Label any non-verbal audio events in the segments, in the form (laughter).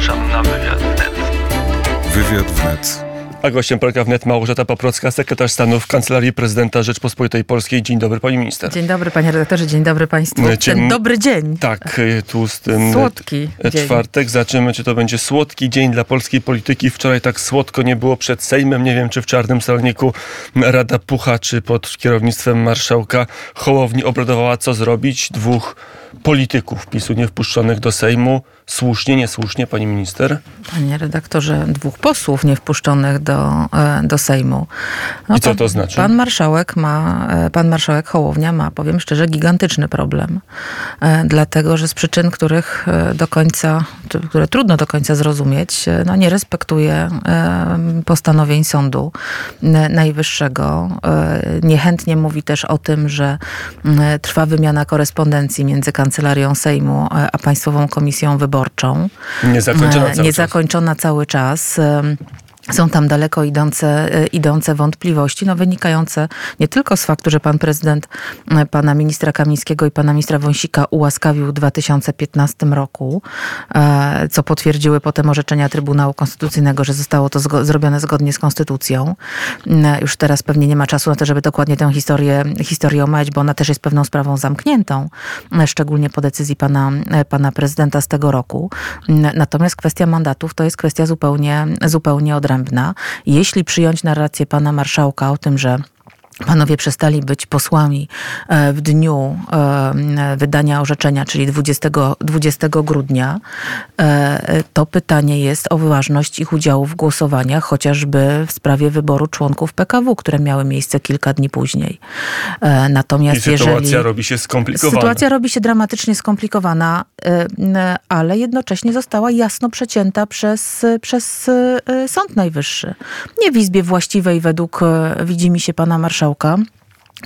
Zapraszam na wywiad wnet. Wywiad wnet. A gościem polega wnet Małgorzata Paprocka, sekretarz stanu w Kancelarii Prezydenta Rzeczpospolitej Polskiej. Dzień dobry, pani minister. Dzień dobry, panie redaktorze, dzień dobry państwu. Ciem- Ten dobry dzień. Tak, y, tłusty Słodki y, dzień. czwartek. Zobaczymy, czy to będzie słodki dzień dla polskiej polityki. Wczoraj tak słodko nie było przed Sejmem. Nie wiem, czy w Czarnym Saloniku Rada Pucha, czy pod kierownictwem marszałka Hołowni obradowała, co zrobić. Dwóch polityków PiSu niewpuszczonych do Sejmu. Słusznie, niesłusznie, pani minister? Panie redaktorze, dwóch posłów niewpuszczonych do, e, do Sejmu. No I co pan- to znaczy? Pan marszałek ma, e, pan marszałek Hołownia ma, powiem szczerze, gigantyczny problem. E, Dlatego, że z przyczyn, których do końca, które trudno do końca zrozumieć, no nie respektuje postanowień Sądu Najwyższego. Niechętnie mówi też o tym, że trwa wymiana korespondencji między Kancelarią Sejmu a Państwową Komisją Wyborczą. Niezakończona E, cały niezakończona cały czas. Są tam daleko idące, e, idące wątpliwości, no wynikające nie tylko z faktu, że pan prezydent e, pana ministra Kamińskiego i pana ministra Wąsika ułaskawił w 2015 roku, e, co potwierdziły potem orzeczenia Trybunału Konstytucyjnego, że zostało to zgo- zrobione zgodnie z Konstytucją. Mm, Już teraz pewnie nie ma czasu na to, żeby dokładnie tę historię, historię omawiać, bo ona też jest pewną sprawą zamkniętą, e, szczególnie po decyzji pana, e, pana prezydenta z tego roku. Mm, Natomiast kwestia mandatów to jest kwestia zupełnie, zupełnie odrębna. Jeśli przyjąć narrację pana marszałka o tym, że Panowie przestali być posłami e, w dniu e, wydania orzeczenia, czyli 20, 20 grudnia. E, To pytanie jest o ważność ich udziału w głosowaniach, chociażby w sprawie wyboru członków PKW, które miały miejsce kilka dni później. E, I Natomiast sytuacja jeżeli... robi się skomplikowana. Sytuacja robi się dramatycznie skomplikowana, ale jednocześnie została jasno przecięta przez, przez Sąd Najwyższy. Nie w Izbie właściwej według widzimy się pana marszałka.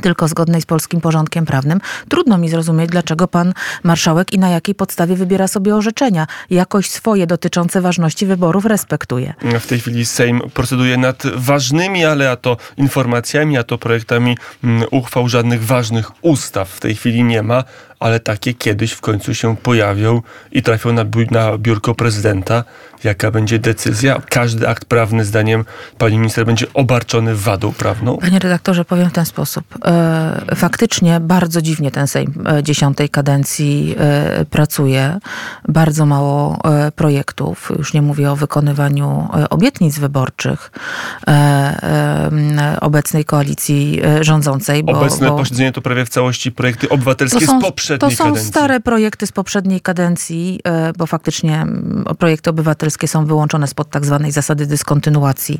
Tylko zgodnej z polskim porządkiem prawnym. Trudno mi zrozumieć, dlaczego pan marszałek i na jakiej podstawie wybiera sobie orzeczenia. Jakoś swoje dotyczące ważności wyborów respektuje. W tej chwili Sejm proceduje nad ważnymi, ale a to informacjami, a to projektami mm, uchwał. Żadnych ważnych ustaw w tej chwili nie ma, ale takie kiedyś w końcu się pojawią i trafią na, biu- na biurko prezydenta. Jaka będzie decyzja? Każdy akt prawny, zdaniem pani minister, będzie obarczony wadą prawną. Panie redaktorze, powiem w ten sposób. E, Faktycznie bardzo dziwnie ten Sejm e, dziesiątej kadencji e, pracuje. Bardzo mało projektów. Już nie mówię o wykonywaniu obietnic wyborczych obecnej koalicji rządzącej. Bo, Obecne bo posiedzenie to prawie w całości projekty obywatelskie z poprzedniej to są kadencji. stare projekty z poprzedniej kadencji, e, bo faktycznie mm, projekty obywatelskie są wyłączone spod tak zwanej zasady dyskontynuacji,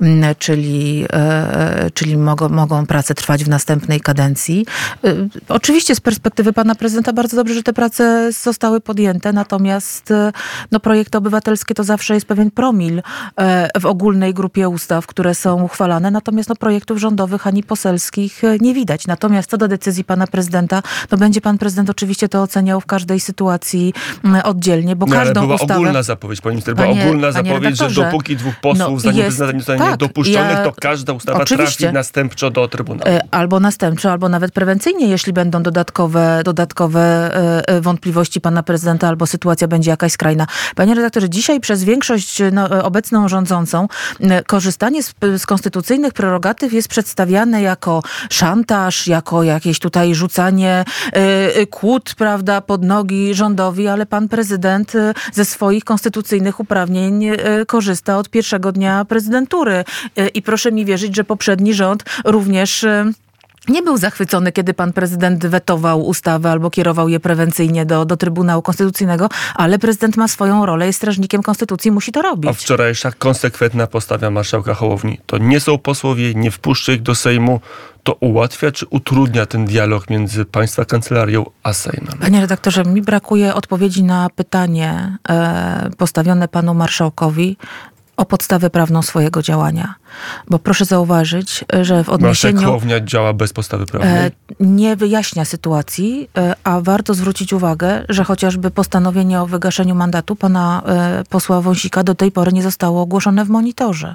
mm, czyli, e, czyli mogą, mogą prace trwać w następnej kadencji. E, Oczywiście z perspektywy pana prezydenta bardzo dobrze, że te prace zostały podjęte, natomiast e, no, projekty obywatelskie to zawsze jest pewien promil e, w ogólnej grupie ustaw, które są uchwalane, natomiast no, projektów rządowych ani poselskich e, nie widać. Natomiast co do decyzji pana prezydenta, no będzie pan prezydent oczywiście to oceniał w każdej sytuacji mm, oddzielnie, bo No, ale każdą była ustawę... ogólna zapowiedź, pani minister, była Panie- ogólna panie zapowiedź, że dopóki dwóch posłów no jest- nie zostanie tak, dopuszczonych, ja- to każda ustawa Oczywiście. trafi następczo do Trybunału. E, Albo następcze, albo nawet prewencyjnie, jeśli będą dodatkowe, dodatkowe e, e, wątpliwości pana prezydenta, albo sytuacja będzie jakaś skrajna. Panie redaktorze, dzisiaj przez większość no, obecną rządzącą korzystanie z, z konstytucyjnych prerogatyw jest przedstawiane jako szantaż, jako jakieś tutaj rzucanie kłód, prawda, pod nogi rządowi, ale pan prezydent e, ze swoich konstytucyjnych uprawnień e, korzysta od pierwszego dnia prezydentury. I proszę mi wierzyć, że poprzedni rząd również nie był zachwycony, kiedy pan prezydent wetował ustawy albo kierował je prewencyjnie do, do Trybunału Konstytucyjnego, ale prezydent ma swoją rolę, jest strażnikiem konstytucji, musi to robić. A wczorajsza konsekwentna postawa marszałka Hołowni. To nie są posłowie, nie wpuszczę ich do Sejmu. To ułatwia czy utrudnia ten dialog między państwa kancelarią a Sejmem? Panie redaktorze, mi brakuje odpowiedzi na pytanie e, postawione panu marszałkowi o podstawę prawną swojego działania. Bo proszę zauważyć, że w odniesieniu... Hołownia działa bez podstawy prawnej. E, nie wyjaśnia sytuacji, e, a warto zwrócić uwagę, że chociażby postanowienie o wygaszeniu mandatu pana e, posła Wąsika do tej pory nie zostało ogłoszone w monitorze.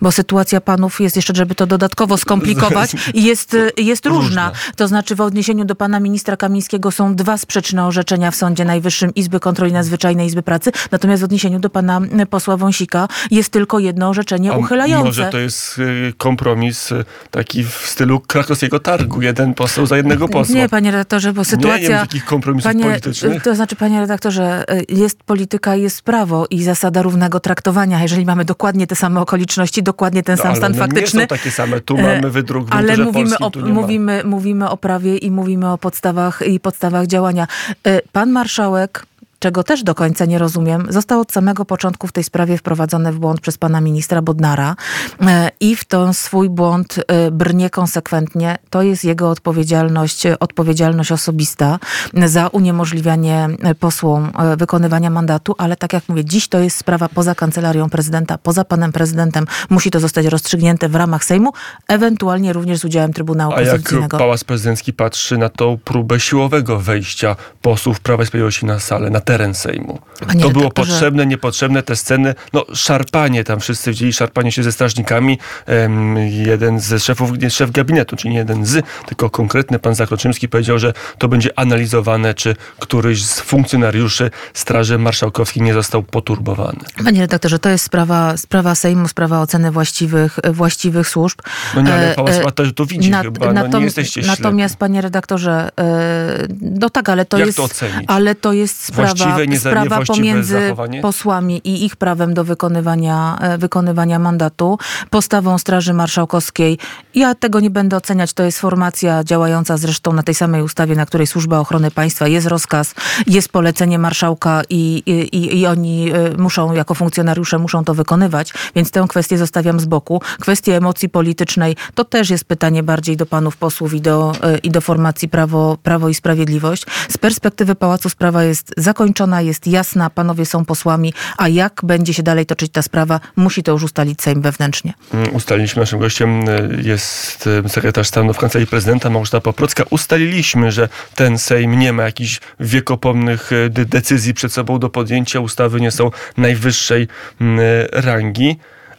Bo sytuacja panów jest jeszcze, żeby to dodatkowo skomplikować, (laughs) jest, jest różna. Różna. To znaczy w odniesieniu do pana ministra Kamińskiego są dwa sprzeczne orzeczenia w Sądzie Najwyższym Izby Kontroli Nadzwyczajnej Izby Pracy, natomiast w odniesieniu do pana posła Wąsika jest tylko jedno orzeczenie A uchylające. Może to jest y, kompromis y, taki w stylu krakowskiego targu. Jeden poseł za jednego posła. Nie, panie redaktorze, bo sytuacja... Nie wiem takich kompromisów Panie, politycznych. to znaczy, panie redaktorze, jest polityka, jest prawo i zasada równego traktowania. Jeżeli mamy dokładnie te same okoliczności, dokładnie ten No, sam stan faktyczny. Nie są takie same. Tu mamy wydruk w Ale mówimy polskim, o, mówimy, mówimy o prawie i mówimy o podstawach i podstawach działania. E, Pan marszałek czego też do końca nie rozumiem, został od samego początku w tej sprawie wprowadzony w błąd przez pana ministra Bodnara e, i w ten swój błąd e, brnie konsekwentnie. To jest jego odpowiedzialność, e, odpowiedzialność osobista za uniemożliwianie posłom wykonywania mandatu, ale tak jak mówię, dziś to jest sprawa poza kancelarią prezydenta, poza panem prezydentem. Musi to zostać rozstrzygnięte w ramach Sejmu, ewentualnie również z udziałem Trybunału A jak. Pałac Prezydencki patrzy na tą próbę siłowego wejścia posłów Prawa i Sprawiedliwości na salę, na teren Sejmu? Panie to było redaktorze. potrzebne, niepotrzebne, te sceny, no szarpanie tam, wszyscy widzieli szarpanie się ze strażnikami. Em, jeden ze szefów, nie szef gabinetu, czyli nie jeden z, tylko konkretny pan Zakroczymski powiedział, że to będzie analizowane, czy któryś z funkcjonariuszy Straży Marszałkowskiej nie został poturbowany. Panie redaktorze, to jest sprawa, sprawa Sejmu, sprawa oceny właściwych, właściwych służb. No nie, ale E, Pałac e, to, widzi nat- chyba, no nie jesteście ślepi. Natomiast, panie redaktorze, e, no tak, ale to Jak jest. to? Ale to jest sprawa, Sprawa niewłaściwe pomiędzy zachowanie? posłami i ich prawem do wykonywania, e, wykonywania mandatu, postawą Straży Marszałkowskiej. Ja tego nie będę oceniać. To jest formacja działająca zresztą na tej samej ustawie, na której Służba Ochrony Państwa jest rozkaz, jest polecenie marszałka i, i, i oni e, muszą, jako funkcjonariusze, muszą to wykonywać, więc tę kwestię zostawiam z boku. Kwestia emocji politycznej to też jest pytanie bardziej do panów posłów i do, e, i do formacji Prawo, Prawo i Sprawiedliwość. Z perspektywy Pałacu sprawa jest zakończona, jest jasna, panowie są posłami, a jak będzie się dalej toczyć ta sprawa, musi to już ustalić Sejm wewnętrznie. Mm, Ustaliliśmy, naszym gościem y, jest y, sekretarz stanu w Kancelarii Prezydenta Małgorzata Paprocka. Ustaliliśmy, że ten Sejm nie ma jakichś wiekopomnych de- decyzji przed sobą do podjęcia. Ustawy nie są najwyższej mm, rangi.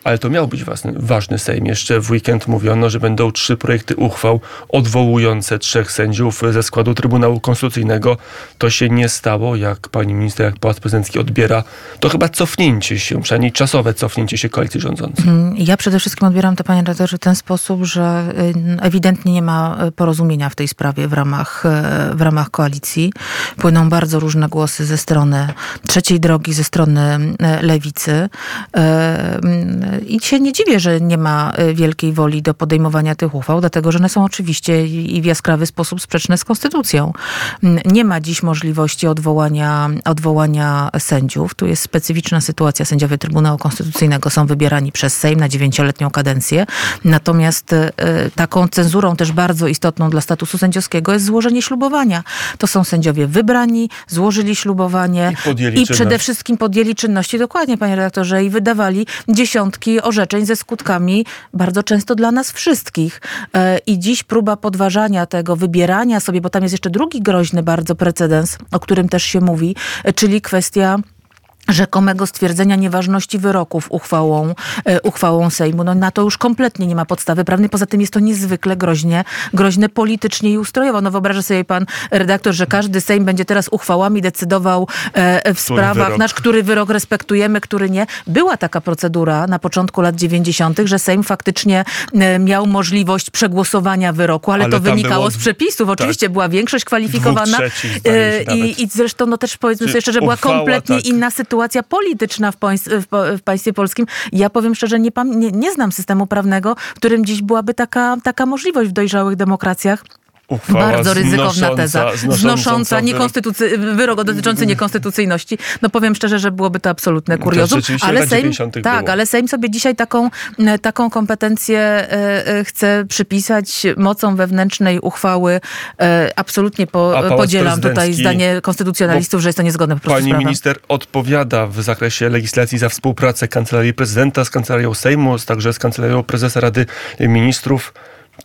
Ale to miał być ważny, ważny Sejm. Jeszcze w weekend mówiono, że będą trzy projekty uchwał odwołujące trzech sędziów ze składu Trybunału Konstytucyjnego. To się nie stało, jak pani minister, jak Pałac Prezydencki odbiera. To chyba cofnięcie się, przynajmniej czasowe cofnięcie się koalicji rządzącej. Mm, Ja przede wszystkim odbieram to, panie redaktorze, w ten sposób, że y, ewidentnie nie ma y, porozumienia w tej sprawie w ramach, y, w ramach koalicji. Płyną bardzo różne głosy ze strony trzeciej drogi, ze strony lewicy. Y, I się nie dziwię, że nie ma y, wielkiej woli do podejmowania tych uchwał, dlatego że one są oczywiście i w jaskrawy sposób sprzeczne z konstytucją. Mm, Nie ma dziś możliwości odwołania, odwołania sędziów. Tu jest specyficzna sytuacja. Sędziowie Trybunału Konstytucyjnego są wybierani przez Sejm na dziewięcioletnią kadencję. Natomiast e, taką cenzurą też bardzo istotną dla statusu sędziowskiego jest złożenie ślubowania. To są sędziowie wybrani, złożyli ślubowanie I i przede wszystkim podjęli czynności, dokładnie panie redaktorze, i wydawali dziesiątki orzeczeń ze skutkami bardzo często dla nas wszystkich. E, I dziś próba podważania tego, wybierania sobie, bo tam jest jeszcze drugi groźny bardzo precedens, o którym też się mówi, e, czyli kwestia rzekomego stwierdzenia nieważności wyroków uchwałą, e, uchwałą Sejmu. No na to już kompletnie nie ma podstawy prawnej. Poza tym jest to niezwykle groźnie, groźne politycznie i ustrojowo. No wyobraża sobie pan redaktor, że każdy Sejm będzie teraz uchwałami decydował e, w sprawach nasz, który wyrok respektujemy, który nie. Była taka procedura na początku lat 90., że Sejm faktycznie e, miał możliwość przegłosowania wyroku, ale, Ale to wynikało było- z przepisów. Oczywiście była większość kwalifikowana. I, I zresztą no też powiedzmy Czy sobie szczerze, była uchwała, kompletnie tak. inna sytuacja polityczna w, w, w państwie polskim. Ja powiem szczerze, nie, nie, nie znam systemu prawnego, w którym dziś byłaby taka, taka możliwość w dojrzałych demokracjach. Uchwała Bardzo ryzykowna znosząca- teza. znosząca niekonstytucy, wyrok dotyczący niekonstytucyjności. No powiem szczerze, że byłoby to absolutne kuriozum. rzeczywiście Ale Sejm, 90. tak, było. ale Sejm sobie dzisiaj taką, e, taką kompetencję e, e, chce przypisać mocą wewnętrznej uchwały. Absolutnie po, podzielam tutaj zdanie konstytucjonalistów, że jest to niezgodne po prostu Pani minister odpowiada w zakresie legislacji za współpracę Kancelarii Prezydenta z Kancelarią Sejmu, także z Kancelarią Prezesa Rady Ministrów.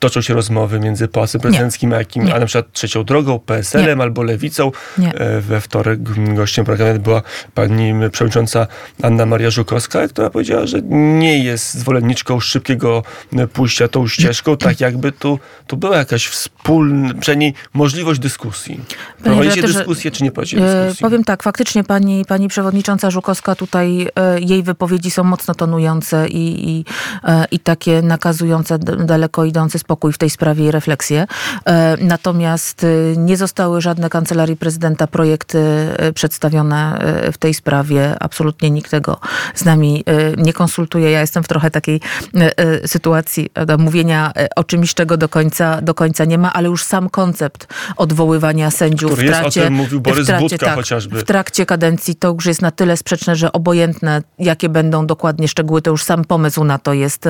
Toczą się rozmowy między Pałacem Prezydenckim a, jakim, Nie. a na przykład Trzecią Drogą, PSL-em albo Lewicą. Nie. E, We wtorek gościem programu była pani przewodnicząca Anna Maria Żukowska, która powiedziała, że nie jest zwolenniczką szybkiego e, pójścia tą ścieżką, tak jakby tu, tu była jakaś wspólna, przynajmniej możliwość dyskusji. Prowadzicie dyskusję, czy nie prowadzicie E, dyskusji? Powiem tak, faktycznie pani, pani przewodnicząca Żukowska tutaj, jej wypowiedzi są mocno tonujące i, i, i takie nakazujące daleko idący w tej sprawie i refleksję. E, Natomiast e, nie zostały żadne kancelarii prezydenta projekty e, przedstawione w tej sprawie. Absolutnie nikt tego z nami nie konsultuje. Ja jestem w trochę takiej sytuacji mówienia o czymś, czego do końca, do końca nie ma, ale już sam koncept odwoływania sędziów Który w jest, o trakcie, tym mówił Borys w trakcie, Budka tak, chociażby. W trakcie kadencji to już jest na tyle sprzeczne, że obojętne, jakie będą dokładnie szczegóły, to już sam pomysł na to jest,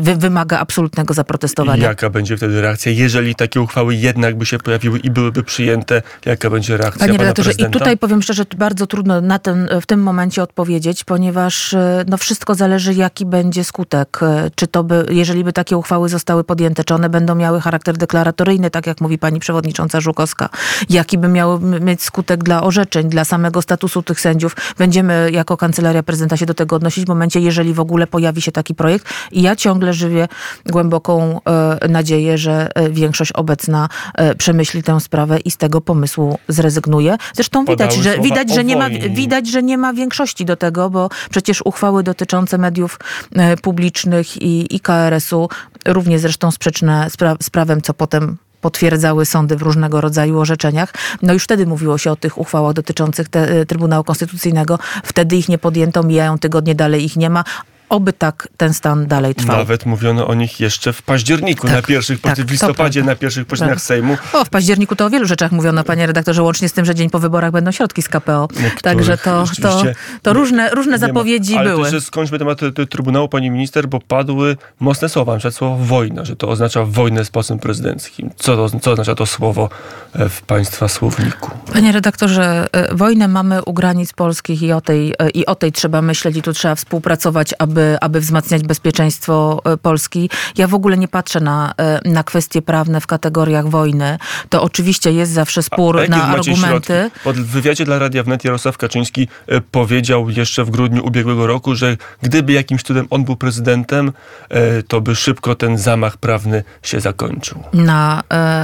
wy, wymaga absolutnego zaprotestowania. Jaka będzie wtedy reakcja, jeżeli takie uchwały jednak by się pojawiły i byłyby przyjęte? Jaka będzie reakcja Panie redaktorze, i tutaj powiem szczerze, bardzo trudno na ten, w tym momencie odpowiedzieć, ponieważ e, no, wszystko zależy, jaki będzie skutek. E, Czy to by, jeżeli by takie uchwały zostały podjęte, czy one będą miały charakter deklaratoryjny, tak jak mówi pani przewodnicząca Żukowska, jaki by miały m- mieć skutek dla orzeczeń, dla samego statusu tych sędziów. Będziemy jako kancelaria prezydenta się do tego odnosić w momencie, jeżeli w ogóle pojawi się taki projekt. I ja ciągle żywię głęboką e, nadzieję, że e, większość obecna e, przemyśli tę sprawę i z tego pomysłu zrezygnuje. Zresztą widać, że, widać, że nie ma, widać, że nie ma większości do tego, bo przecież uchwały dotyczące mediów publicznych i, i KRS-u, równie zresztą sprzeczne z, pra, z prawem, co potem potwierdzały sądy w różnego rodzaju orzeczeniach. No już wtedy mówiło się o tych uchwałach dotyczących te, Trybunału Konstytucyjnego. Wtedy ich nie podjęto, mijają tygodnie, dalej ich nie ma. Oby tak ten stan dalej trwał. Nawet mówiono o nich jeszcze w październiku, Tak, na pierwszych, tak, w to listopadzie, na pierwszych posiedzeniach. Sejmu. O, w październiku to o wielu rzeczach mówiono, panie redaktorze, łącznie z tym, że dzień po wyborach będą środki z KPO. Także to, to, to różne, różne Nie ma. zapowiedzi Ale były. też że skończmy temat Trybunału, pani minister, bo padły mocne słowa, na słowo wojna, że to oznacza wojnę z posłem prezydenckim. Co, to, co oznacza to słowo e, w państwa słowniku? Panie redaktorze, e, wojnę mamy u granic polskich i o tej, e, i o tej trzeba myśleć i tu trzeba współpracować, aby, aby wzmacniać bezpieczeństwo e, Polski. Ja w ogóle nie patrzę na, e, na kwestie prawne w kategoriach wojny. To oczywiście jest zawsze spór A jakie na argumenty. Pod w wywiadzie dla Radia Wnet Jarosław Kaczyński e, powiedział jeszcze w grudniu ubiegłego roku, że gdyby jakimś cudem on był prezydentem, to by szybko ten zamach prawny się zakończył. Na,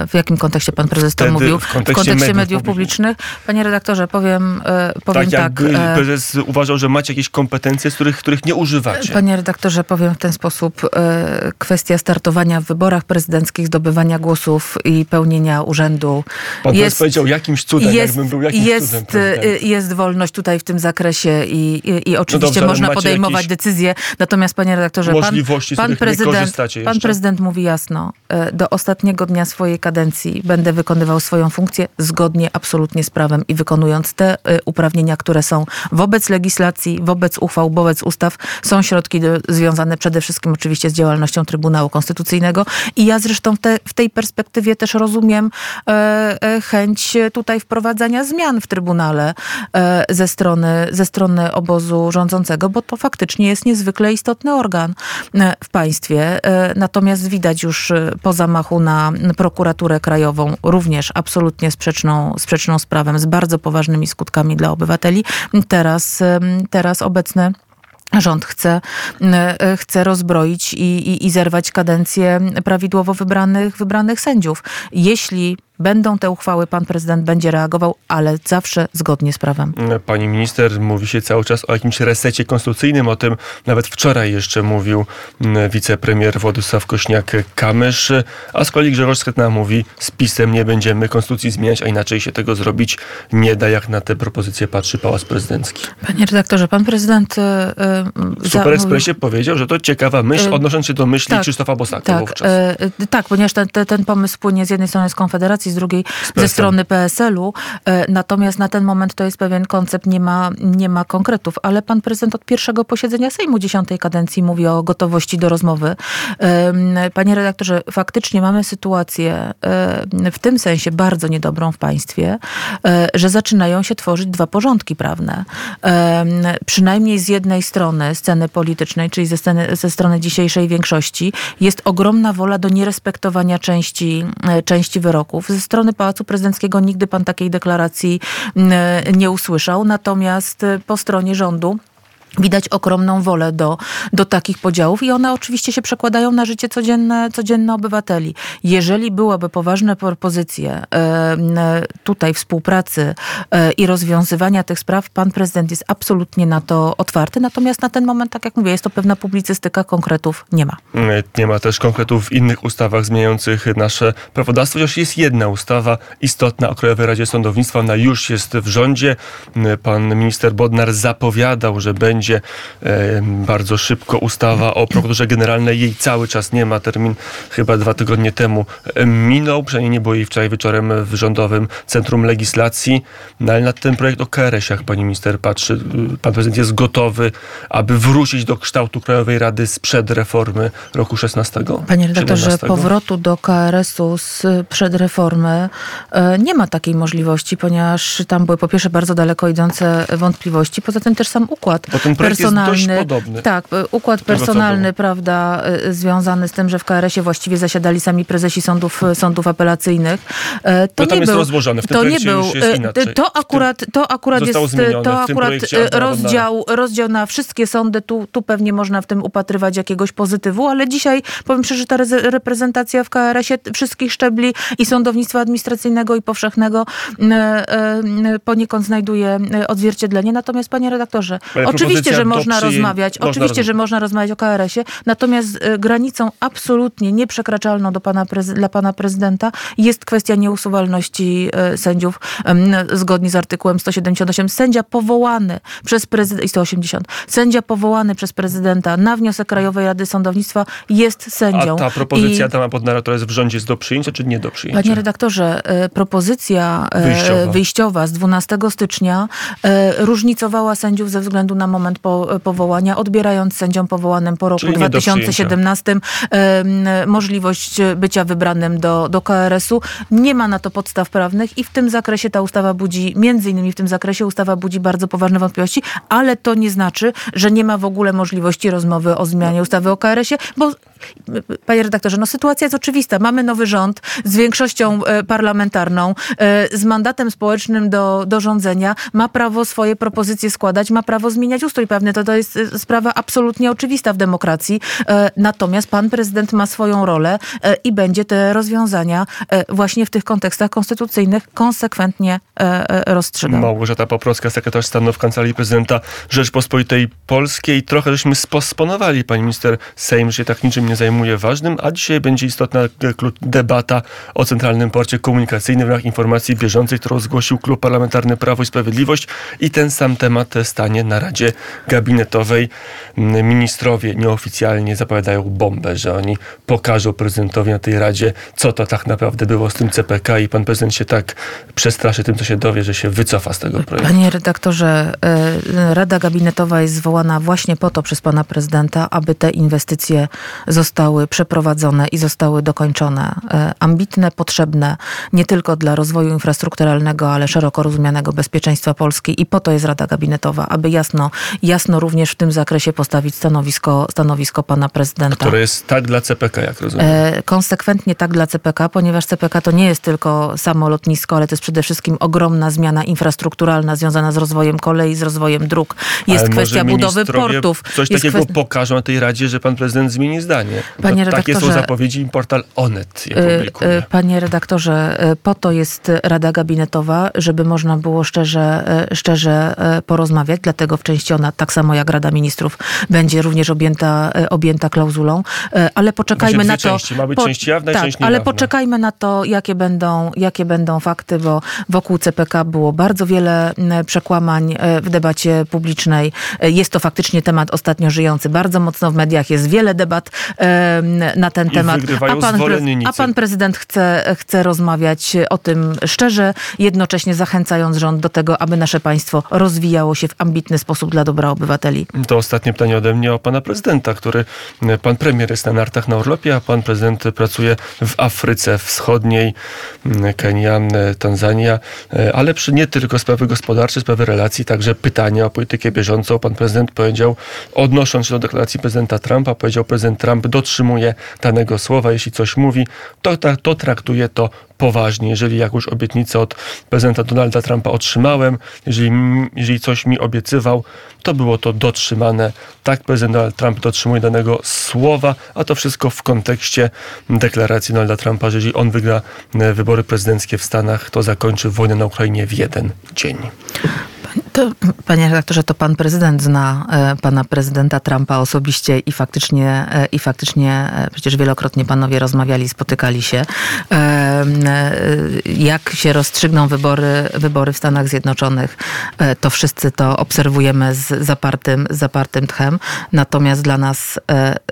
w jakim kontekście pan prezes Wtedy to mówił? w kontekście mediów mediów publicznych. Panie redaktorze, powiem, powiem Tak tak. prezes uważał, że macie jakieś kompetencje, z których, których nie używacie. Panie redaktorze, powiem w ten sposób. E, kwestia startowania w wyborach prezydenckich, zdobywania głosów i pełnienia urzędu Pan jest, powiedział jakimś cudem, jest, jakbym był jakimś jest, cudem prezydentem. e, jest wolność tutaj w tym zakresie i, i, i oczywiście dobrze, ale można podejmować decyzje. Natomiast panie redaktorze, pan, pan, prezydent, pan prezydent mówi jasno, e, do ostatniego dnia swojej kadencji będę wykonywał swoją funkcję zgodnie absolutnie z prawem i wykonując te uprawnienia, które są wobec legislacji, wobec uchwał, wobec ustaw, są środki do, związane przede wszystkim oczywiście z działalnością Trybunału Konstytucyjnego i ja zresztą te, w tej perspektywie też rozumiem e, e, chęć tutaj wprowadzania zmian w Trybunale e, ze, strony, ze strony obozu rządzącego, bo to faktycznie jest niezwykle istotny organ e, w państwie. E, Natomiast widać już e, po zamachu na prokuraturę krajową również absolutnie sprzeczną, sprzeczną z prawem, z bardzo poważnymi skutkami dla obywateli. Teraz, teraz obecny Rząd chce, e, chce rozbroić i, i, i zerwać kadencję prawidłowo wybranych, wybranych sędziów. Jeśli będą te uchwały, pan prezydent będzie reagował, ale zawsze zgodnie z prawem. Pani minister, mówi się cały czas o jakimś resecie konstytucyjnym, o tym nawet wczoraj jeszcze mówił mm, wicepremier Władysław Kośniak-Kamysz, a z kolei Grzegorz Schetyna mówi, z PiSem nie będziemy konstytucji zmieniać, a inaczej się tego zrobić nie da, jak na te propozycje patrzy Pałac Prezydencki. Panie redaktorze, pan prezydent... e, W za- Super Expressie powiedział, że to ciekawa myśl, E, odnosząc się do myśli tak, Krzysztofa Bosaka Tak, wówczas. e, tak, ponieważ ten, ten, ten pomysł płynie z jednej strony z Konfederacji, z drugiej ze strony PSL-u. E, natomiast na ten moment to jest pewien koncept, nie ma, nie ma konkretów. Ale pan prezydent od pierwszego posiedzenia Sejmu dziesiątej kadencji mówi o gotowości do rozmowy. Panie redaktorze, faktycznie mamy sytuację w tym sensie bardzo niedobrą w państwie, że zaczynają się tworzyć dwa porządki prawne. Przynajmniej z jednej strony sceny politycznej, czyli ze, sceny, ze strony dzisiejszej większości, jest ogromna wola do nierespektowania części, e, części wyroków. Ze strony Pałacu Prezydenckiego nigdy pan takiej deklaracji nie usłyszał, natomiast e, po stronie rządu Widać ogromną wolę do, do takich podziałów i one oczywiście się przekładają na życie codzienne, codzienne obywateli. Jeżeli byłaby poważne propozycje e, tutaj współpracy e, i rozwiązywania tych spraw, pan prezydent jest absolutnie na to otwarty. Natomiast na ten moment, tak jak mówię, jest to pewna publicystyka, konkretów nie ma. Nie ma też konkretów w innych ustawach zmieniających nasze prawodawstwo, chociaż jest jedna ustawa istotna o Krajowej Radzie Sądownictwa. Ona już jest w rządzie. Pan minister Bodnar zapowiadał, że będzie będzie bardzo szybko ustawa o prokuraturze generalnej. Jej cały czas nie ma. Termin chyba dwa tygodnie temu minął. Przynajmniej nie było jej wczoraj wieczorem w Rządowym Centrum Legislacji. No ale na ten projekt o KRS, jak pani minister patrzy, pan prezydent jest gotowy, aby wrócić do kształtu Krajowej Rady sprzed reformy roku 16? Panie redaktorze, 17? powrotu do KRS-u sprzed reformy e, nie ma takiej możliwości, ponieważ tam były po pierwsze bardzo daleko idące wątpliwości, poza tym też sam układ ten personalny. Tak, układ personalny, prawda, y, związany z tym, że w KRS-ie właściwie zasiadali sami prezesi sądów, sądów apelacyjnych. E, to, to nie był, rozłożone, w tym to nie był, to akurat, to akurat jest, to akurat rozdział, rozdział na wszystkie sądy, tu, tu pewnie można w tym upatrywać jakiegoś pozytywu, ale dzisiaj powiem szczerze, że ta reprezentacja w KRS-ie wszystkich szczebli i sądownictwa administracyjnego i powszechnego poniekąd znajduje odzwierciedlenie. Natomiast panie redaktorze, oczywiście Oczywiście, że można rozmawiać. Można oczywiście, że można rozmawiać o KRS-ie. Natomiast y, granicą absolutnie nieprzekraczalną do pana dla pana prezydenta jest kwestia nieusuwalności y, sędziów zgodnie z artykułem 178. Sędzia powołany przez prezydenta i 180. Sędzia powołany przez prezydenta na wniosek Krajowej Rady Sądownictwa jest sędzią. A ta propozycja I... Adama Bodnara, jest w rządzie, jest do przyjęcia czy nie do przyjęcia? Panie redaktorze, y, propozycja wyjściowa, wyjściowa z 12 stycznia różnicowała sędziów ze względu na moment moment po, powołania, odbierając sędziom powołanym po roku Czyli 2017 możliwość bycia wybranym do, do KRS-u. Nie ma na to podstaw prawnych i w tym zakresie ta ustawa budzi, między innymi w tym zakresie ustawa budzi bardzo poważne wątpliwości, ale to nie znaczy, że nie ma w ogóle możliwości rozmowy o zmianie ustawy o KRS-ie, bo Panie redaktorze, no sytuacja jest oczywista. Mamy nowy rząd z większością e, parlamentarną, e, z mandatem społecznym do, do rządzenia. Ma prawo swoje propozycje składać, ma prawo zmieniać ustrój pewny. To, to jest e, sprawa absolutnie oczywista w demokracji. Natomiast pan prezydent ma swoją rolę i będzie te rozwiązania właśnie w tych kontekstach konstytucyjnych konsekwentnie rozstrzygał. Małgorzata Poprocka, sekretarz stanu w Kancelarii Prezydenta Rzeczpospolitej Polskiej. Trochę żeśmy sposponowali, pani minister Sejm, że tak niczym nie zajmuje ważnym, a dzisiaj będzie istotna debata o Centralnym Porcie Komunikacyjnym w ramach informacji bieżącej, którą zgłosił Klub Parlamentarny Prawo i Sprawiedliwość i ten sam temat stanie na Radzie Gabinetowej. Ministrowie nieoficjalnie zapowiadają bombę, że oni pokażą prezydentowi na tej Radzie, co to tak naprawdę było z tym CPK i pan prezydent się tak przestraszy tym, co się dowie, że się wycofa z tego projektu. Panie redaktorze, e, Rada Gabinetowa jest zwołana właśnie po to przez pana prezydenta, aby te inwestycje zostały przeprowadzone i zostały dokończone. E, ambitne, potrzebne nie tylko dla rozwoju infrastrukturalnego, ale szeroko rozumianego bezpieczeństwa Polski i po to jest Rada Gabinetowa, aby jasno, jasno również w tym zakresie postawić stanowisko, stanowisko pana prezydenta. Które jest tak dla CPK, jak rozumiem. E, konsekwentnie tak dla CPK, ponieważ CPK to nie jest tylko samo lotnisko, ale to jest przede wszystkim ogromna zmiana infrastrukturalna związana z rozwojem kolei, z rozwojem dróg. Jest ale kwestia budowy portów. Coś takiego kwestia... pokażą na tej Radzie, że pan prezydent zmieni zdanie. Panie redaktorze, takie są zapowiedzi portal Onet je publikuje. Y, panie redaktorze, po to jest Rada Gabinetowa, żeby można było szczerze, szczerze porozmawiać, dlatego w części ona ona tak samo jak Rada Ministrów będzie również objęta, objęta klauzulą, ale poczekajmy na to. części. Ma być część jawna i tak, część ale poczekajmy na to, jakie będą, jakie będą fakty, bo wokół CPK było bardzo wiele przekłamań e, w debacie publicznej. E, Jest to faktycznie temat ostatnio żyjący bardzo mocno w mediach. Jest wiele debat e, na ten I temat. A pan, a pan prezydent chce, chce rozmawiać o tym szczerze, jednocześnie zachęcając rząd do tego, aby nasze państwo rozwijało się w ambitny sposób dla dobra obywateli. To ostatnie pytanie ode mnie o pana prezydenta, który pan premier jest na nartach na Orlopie, a pan prezydent pracuje w Afryce Wschodniej, Kenia, Tanzania, ale przy nie tylko sprawy gospodarcze, sprawy relacji, także pytania o politykę bieżącą. Pan prezydent powiedział, odnosząc się do deklaracji prezydenta Trumpa, powiedział, prezydent Trump dotrzymuje danego słowa, jeśli coś mówi, to, to traktuje to poważnie. Jeżeli jakąś obietnicę od prezydenta Donalda Trumpa otrzymałem, jeżeli, jeżeli coś mi obiecywał, to było to dotrzymane. Tak prezydent Donald Trump dotrzymuje danego słowa, a to wszystko w kontekście deklaracji Donalda Trumpa, że jeżeli on wygra wybory prezydenckie w Stanach, to zakończy wojnę na Ukrainie w jeden dzień. To, panie redaktorze, to pan prezydent zna e, pana prezydenta Trumpa osobiście i faktycznie, e, i faktycznie e, przecież wielokrotnie panowie rozmawiali, spotykali się. Jak się rozstrzygną wybory, wybory w Stanach Zjednoczonych, to wszyscy to obserwujemy z zapartym, z zapartym tchem. Natomiast dla nas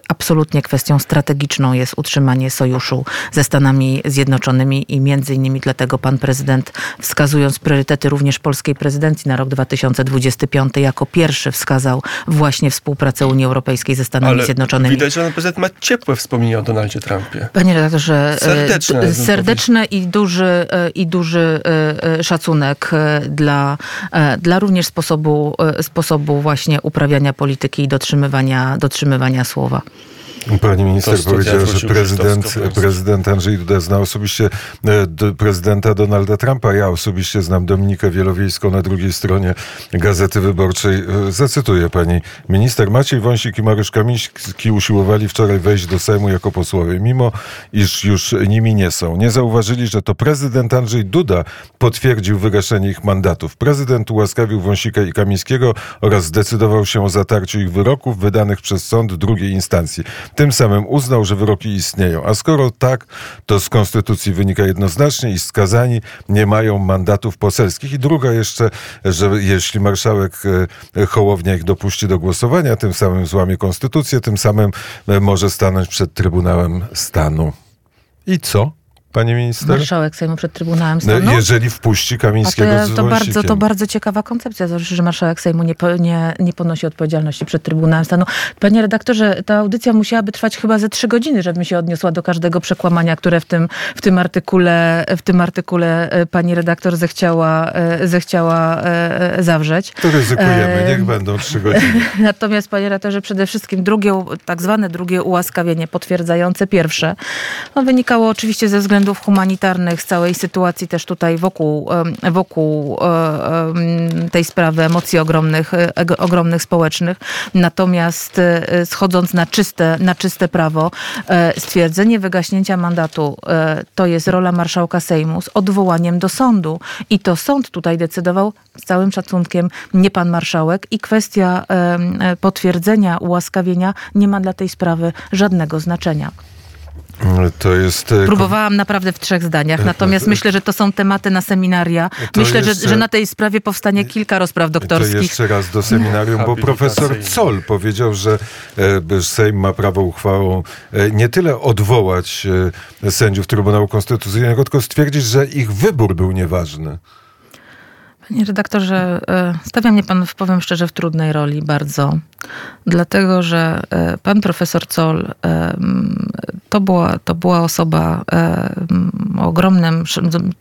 absolutnie kwestią strategiczną jest utrzymanie sojuszu ze Stanami Zjednoczonymi i między innymi dlatego pan prezydent wskazując priorytety również polskiej prezydencji na rok 2025 jako pierwszy wskazał właśnie współpracę Unii Europejskiej ze Stanami Ale Zjednoczonymi. widać, że prezydent ma ciepłe wspomnienia o Donaldzie Trumpie. Panie redaktorze, Serdeczne, d- bym serdeczne i duży, e, i duży e, e, szacunek e, dla, e, dla również sposobu, e, sposobu właśnie uprawiania polityki i dotrzymywania, dotrzymywania słowa. Pani minister To powiedziała, że prezydent, prezydent Andrzej Duda zna osobiście e, do, prezydenta Donalda Trumpa. Ja osobiście znam Dominikę Wielowiejską na drugiej stronie Gazety Wyborczej. E, Zacytuję pani minister. Maciej Wąsik i Mariusz Kamiński usiłowali wczoraj wejść do Sejmu jako posłowie, mimo iż już nimi nie są. Nie zauważyli, że to prezydent Andrzej Duda potwierdził wygaszenie ich mandatów. Prezydent ułaskawił Wąsika i Kamińskiego oraz zdecydował się o zatarciu ich wyroków wydanych przez sąd drugiej instancji. Tym samym uznał, że wyroki istnieją. A skoro tak, to z konstytucji wynika jednoznacznie, iż skazani nie mają mandatów poselskich. I druga jeszcze, że jeśli marszałek e, Hołownia ich dopuści do głosowania, tym samym złamie konstytucję, tym samym e, może stanąć przed Trybunałem Stanu. I co, pani minister? Marszałek Sejmu przed Trybunałem No, Stanu. jeżeli wpuści to, Kamińskiego z to, bardzo, to bardzo ciekawa koncepcja, że marszałek Sejmu nie, nie, nie ponosi odpowiedzialności przed Trybunałem Stanu. Panie redaktorze, ta audycja musiałaby trwać chyba ze trzy godziny, żebym się odniosła do każdego przekłamania, które w tym, w tym, artykule, w tym artykule e, pani redaktor zechciała, e, zechciała e, zawrzeć. To ryzykujemy, Em, niech będą trzy godziny. (laughs) Natomiast, panie redaktorze, przede wszystkim drugie, tak zwane drugie ułaskawienie potwierdzające pierwsze, no, wynikało oczywiście ze względów humanitarnych, z całej sytuacji też tutaj wokół, wokół e, tej sprawy, emocji ogromnych, e, ogromnych społecznych. Natomiast e, schodząc na czyste, na czyste prawo, stwierdzenie wygaśnięcia mandatu to jest rola marszałka Sejmu z odwołaniem do sądu. I to sąd tutaj decydował z całym szacunkiem, nie pan marszałek. I kwestia potwierdzenia ułaskawienia nie ma dla tej sprawy żadnego znaczenia. To jest... e, Próbowałam naprawdę w trzech zdaniach, natomiast myślę, że to są tematy na seminaria. To Myślę, że, jeszcze- że na tej sprawie powstanie kilka rozpraw To doktorskich. jeszcze raz do seminarium, bo profesor. Zoll powiedział, że e, Sejm ma prawo uchwałą e, nie tyle odwołać sędziów Trybunału Konstytucyjnego, tylko stwierdzić, że ich wybór był nieważny. Panie redaktorze, e, stawia mnie pan, powiem szczerze, w trudnej roli bardzo. Dlatego, że e, pan profesor Zoll e, to była, to była osoba ogromnym,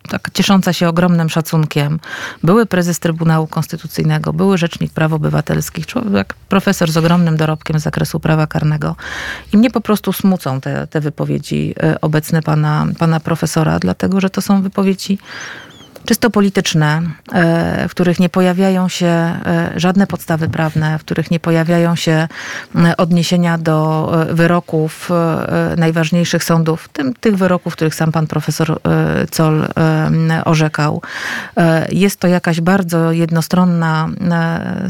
tak, ciesząca się ogromnym szacunkiem. Były prezes Trybunału Konstytucyjnego, były rzecznik praw obywatelskich, człowiek, profesor z ogromnym dorobkiem z zakresu prawa karnego. I mnie po prostu smucą te, te wypowiedzi obecne pana, pana profesora, dlatego, że to są wypowiedzi czysto polityczne, e, w których nie pojawiają się e, żadne podstawy prawne, w których nie pojawiają się odniesienia do e, wyroków najważniejszych sądów, tym, tych wyroków, których sam pan profesor e, orzekał. Jest to jakaś bardzo jednostronna,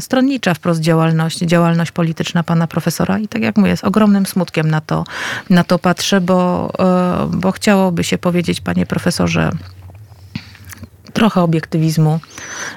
stronnicza wprost działalność, działalność polityczna pana profesora i tak jak mówię, z ogromnym smutkiem na to, na to patrzę, bo, bo chciałoby się powiedzieć, panie profesorze, trochę obiektywizmu,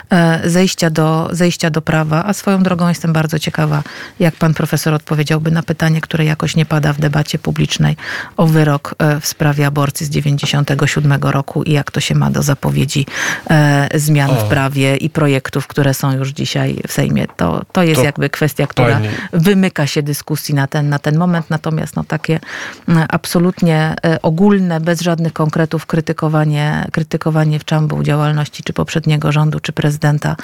e, zejścia do, zejścia do prawa, a swoją drogą jestem bardzo ciekawa, jak pan profesor odpowiedziałby na pytanie, które jakoś nie pada w debacie publicznej o wyrok e, w sprawie aborcji z 97 roku i jak to się ma do zapowiedzi e, zmian w O. prawie i projektów, które są już dzisiaj w Sejmie. To, to jest To jakby kwestia, która pani- wymyka się dyskusji na ten, na ten moment, natomiast no, takie mm, absolutnie ogólne, bez żadnych konkretów krytykowanie, krytykowanie w czambu działalności czy poprzedniego rządu, czy prezydenta,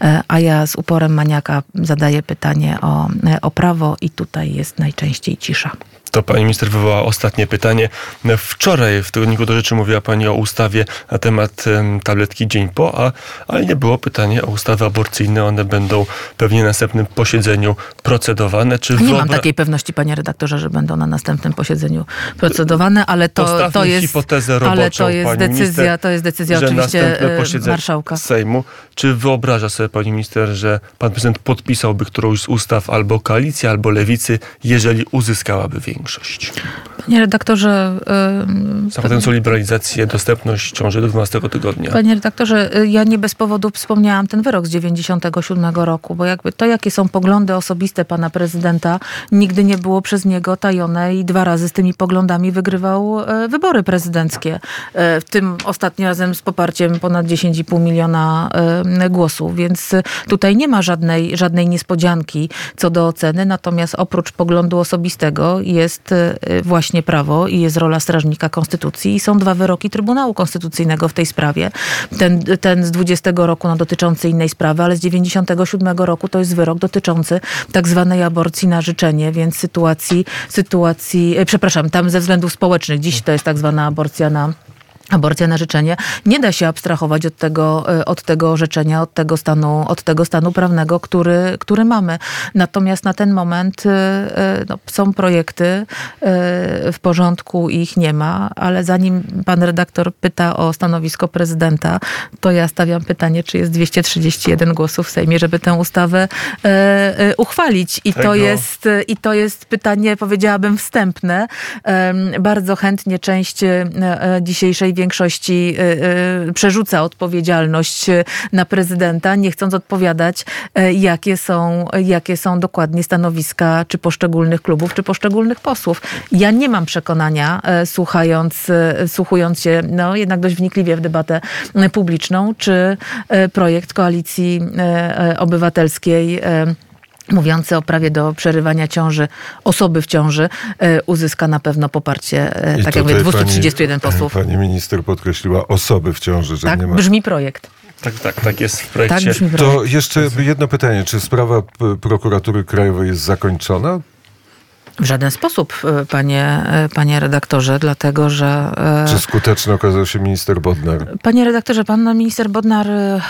e, a ja z uporem maniaka zadaję pytanie o, e, o prawo i tutaj jest najczęściej cisza. To pani minister wywołała ostatnie pytanie. Wczoraj w tygodniku do rzeczy mówiła pani o ustawie na temat em, tabletki dzień po, a, ale nie było pytania o ustawy aborcyjne. One będą pewnie na następnym posiedzeniu procedowane. Czy Nie mam wyobra- takiej pewności, panie redaktorze, że będą na następnym posiedzeniu procedowane, ale to, Postawmy to jest. hipotezę roboczą, ale to jest decyzja, minister, to jest decyzja oczywiście e, marszałka. Sejmu. Czy wyobraża sobie pani minister, że pan prezydent podpisałby którąś z ustaw albo koalicji, albo lewicy, jeżeli uzyskałaby większość? Шашич. Panie redaktorze, Zakładając o liberalizację, dostępność ciąży do 12 tygodnia. Panie redaktorze, y, ja nie bez powodu wspomniałam ten wyrok z 97 roku, bo jakby to, jakie są poglądy osobiste pana prezydenta, nigdy nie było przez niego tajone i dwa razy z tymi poglądami wygrywał e, wybory prezydenckie. E, W tym ostatnim razem z poparciem ponad 10,5 miliona głosów, więc y, tutaj nie ma żadnej, żadnej niespodzianki co do oceny, natomiast oprócz poglądu osobistego jest e, prawo i jest rola strażnika konstytucji i są dwa wyroki Trybunału Konstytucyjnego w tej sprawie. Ten, ten z 20 roku no, dotyczący innej sprawy, ale z 97 roku to jest wyrok dotyczący tak zwanej aborcji na życzenie, więc sytuacji, sytuacji, e, przepraszam, tam ze względów społecznych. Dziś to jest tak zwana aborcja na Aborcja na życzenie. Nie da się abstrahować od tego, e, od tego orzeczenia, od tego stanu, od tego stanu prawnego, który, który mamy. Natomiast na ten moment e, e, no, są projekty w porządku i ich nie ma, ale zanim pan redaktor pyta o stanowisko prezydenta, to ja stawiam pytanie, czy jest 231 głosów w Sejmie, żeby tę ustawę uchwalić. I to jest I to jest pytanie, powiedziałabym, wstępne. Bardzo chętnie część dzisiejszej większości e, e, przerzuca odpowiedzialność e, na prezydenta, nie chcąc odpowiadać, jakie są, jakie są dokładnie stanowiska czy poszczególnych klubów, czy poszczególnych posłów. Ja nie mam przekonania, słuchając, słuchując się no, jednak dość wnikliwie w debatę publiczną, czy projekt koalicji obywatelskiej mówiący o prawie do przerywania ciąży osoby w ciąży e, uzyska na pewno poparcie, e, I tak jak mówię, tutaj 231 pani, posłów. Pani minister podkreśliła osoby w ciąży, że Tak nie ma. brzmi projekt. Tak, tak, tak jest w Tak projekcie. brzmi projekt. To jeszcze jedno pytanie. Czy sprawa prokuratury krajowej jest zakończona? W żaden sposób, e, panie, e, panie redaktorze, dlatego że... e, Czy skuteczny okazał się minister Bodnar? Panie redaktorze, pan minister Bodnar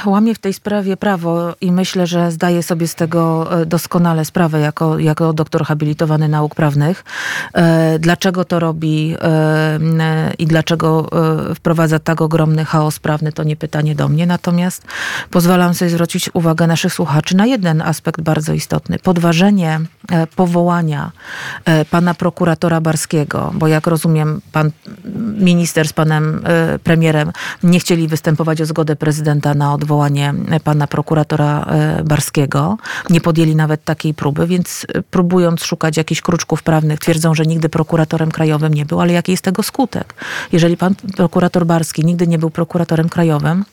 łamie w tej sprawie prawo i myślę, że zdaje sobie z tego doskonale sprawę jako, jako doktor habilitowany nauk prawnych. Dlaczego to robi i dlaczego wprowadza tak ogromny chaos prawny, to nie pytanie do mnie. Natomiast pozwalam sobie zwrócić uwagę naszych słuchaczy na jeden aspekt bardzo istotny. Podważenie powołania pana prokuratora Barskiego, bo jak rozumiem, pan minister z panem e, premierem nie chcieli występować o zgodę prezydenta na odwołanie e, pana prokuratora e, Barskiego. Nie podjęli nawet takiej próby, więc e, próbując szukać jakichś kruczków prawnych, twierdzą, że nigdy prokuratorem krajowym nie był, ale jaki jest tego skutek? Jeżeli pan prokurator Barski nigdy nie był prokuratorem krajowym,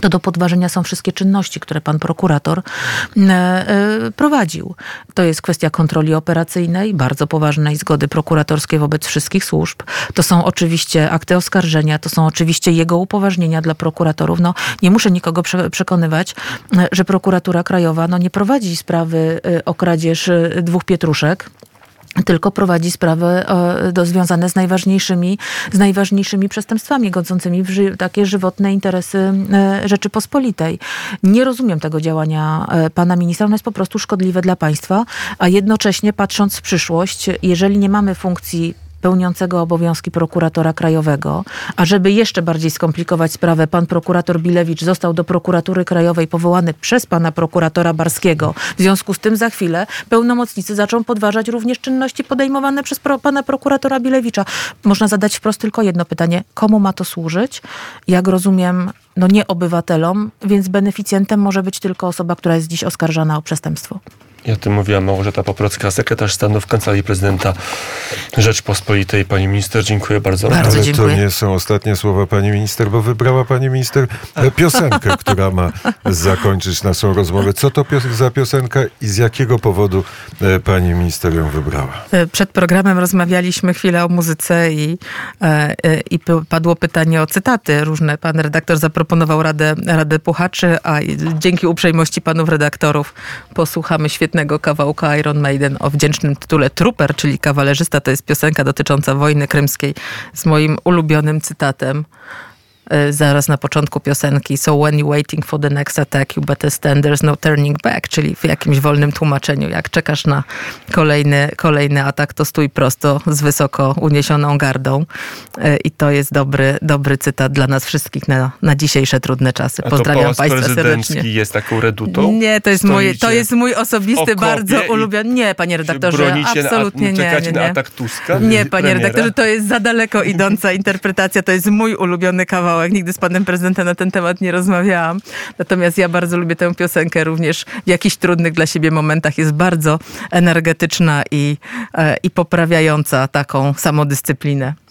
to do podważenia są wszystkie czynności, które pan prokurator e, e, prowadził. To jest kwestia kontroli operacyjnej, bardzo poważnej zgody prokuratorskiej wobec wszystkich służb. To są oczywiście akty oskarżenia, to są oczywiście jego upoważnienia dla prokuratorów. No, nie muszę nikogo prze, przekonywać, e, że prokuratura krajowa no, nie prowadzi sprawy o kradzież dwóch pietruszek tylko prowadzi sprawy e, do, związane z najważniejszymi, z najważniejszymi przestępstwami, godzącymi w ży, takie żywotne interesy e, Rzeczypospolitej. Nie rozumiem tego działania e, pana ministra, ono jest po prostu szkodliwe dla państwa, a jednocześnie patrząc w przyszłość, jeżeli nie mamy funkcji pełniącego obowiązki prokuratora krajowego, a żeby jeszcze bardziej skomplikować sprawę, pan prokurator Bilewicz został do prokuratury krajowej powołany przez pana prokuratora Barskiego. W związku z tym za chwilę pełnomocnicy zaczną podważać również czynności podejmowane przez pro, pana prokuratora Bilewicza. Można zadać wprost tylko jedno pytanie. Komu ma to służyć? Jak rozumiem, no nie obywatelom, więc beneficjentem może być tylko osoba, która jest dziś oskarżana o przestępstwo. I o tym mówiła Małgorzata Poprocka, sekretarz stanu w Kancelarii Prezydenta Rzeczpospolitej. Pani minister, dziękuję bardzo. Bardzo Ale dziękuję. to nie są ostatnie słowa pani minister, bo wybrała pani minister e, piosenkę, (laughs) która ma zakończyć naszą rozmowę. Co to pios- za piosenka i z jakiego powodu e, pani minister ją wybrała? E, Przed programem rozmawialiśmy chwilę o muzyce i, i padło pytanie o cytaty różne. Pan redaktor zaproponował Radę, Radę Puchaczy, a dzięki uprzejmości panów redaktorów posłuchamy świetnego kawałka Iron Maiden o wdzięcznym tytule Trooper, czyli kawalerzysta. To jest piosenka dotycząca wojny krymskiej z moim ulubionym cytatem. E, Zaraz na początku piosenki. So when you waiting for the next attack, you better stand, there's no turning back. Czyli w jakimś wolnym tłumaczeniu. Jak czekasz na kolejny, kolejny atak, to stój prosto z wysoko uniesioną gardą. E, I to jest dobry, dobry cytat dla nas wszystkich na, na dzisiejsze trudne czasy. A to Pozdrawiam Pałac Państwa serdecznie. jest taką redutą? Nie, to jest, moje, to jest mój osobisty, bardzo ulubiony. Nie, panie redaktorze, bronicie na- absolutnie nie. nie, na nie. atak Tuska? Nie, panie premiera? redaktorze, to jest za daleko idąca (laughs) interpretacja. To jest mój ulubiony kawałek. Nigdy z panem prezydentem na ten temat nie rozmawiałam. Natomiast ja bardzo lubię tę piosenkę również w jakichś trudnych dla siebie momentach. Jest bardzo energetyczna i, e, i poprawiająca taką samodyscyplinę.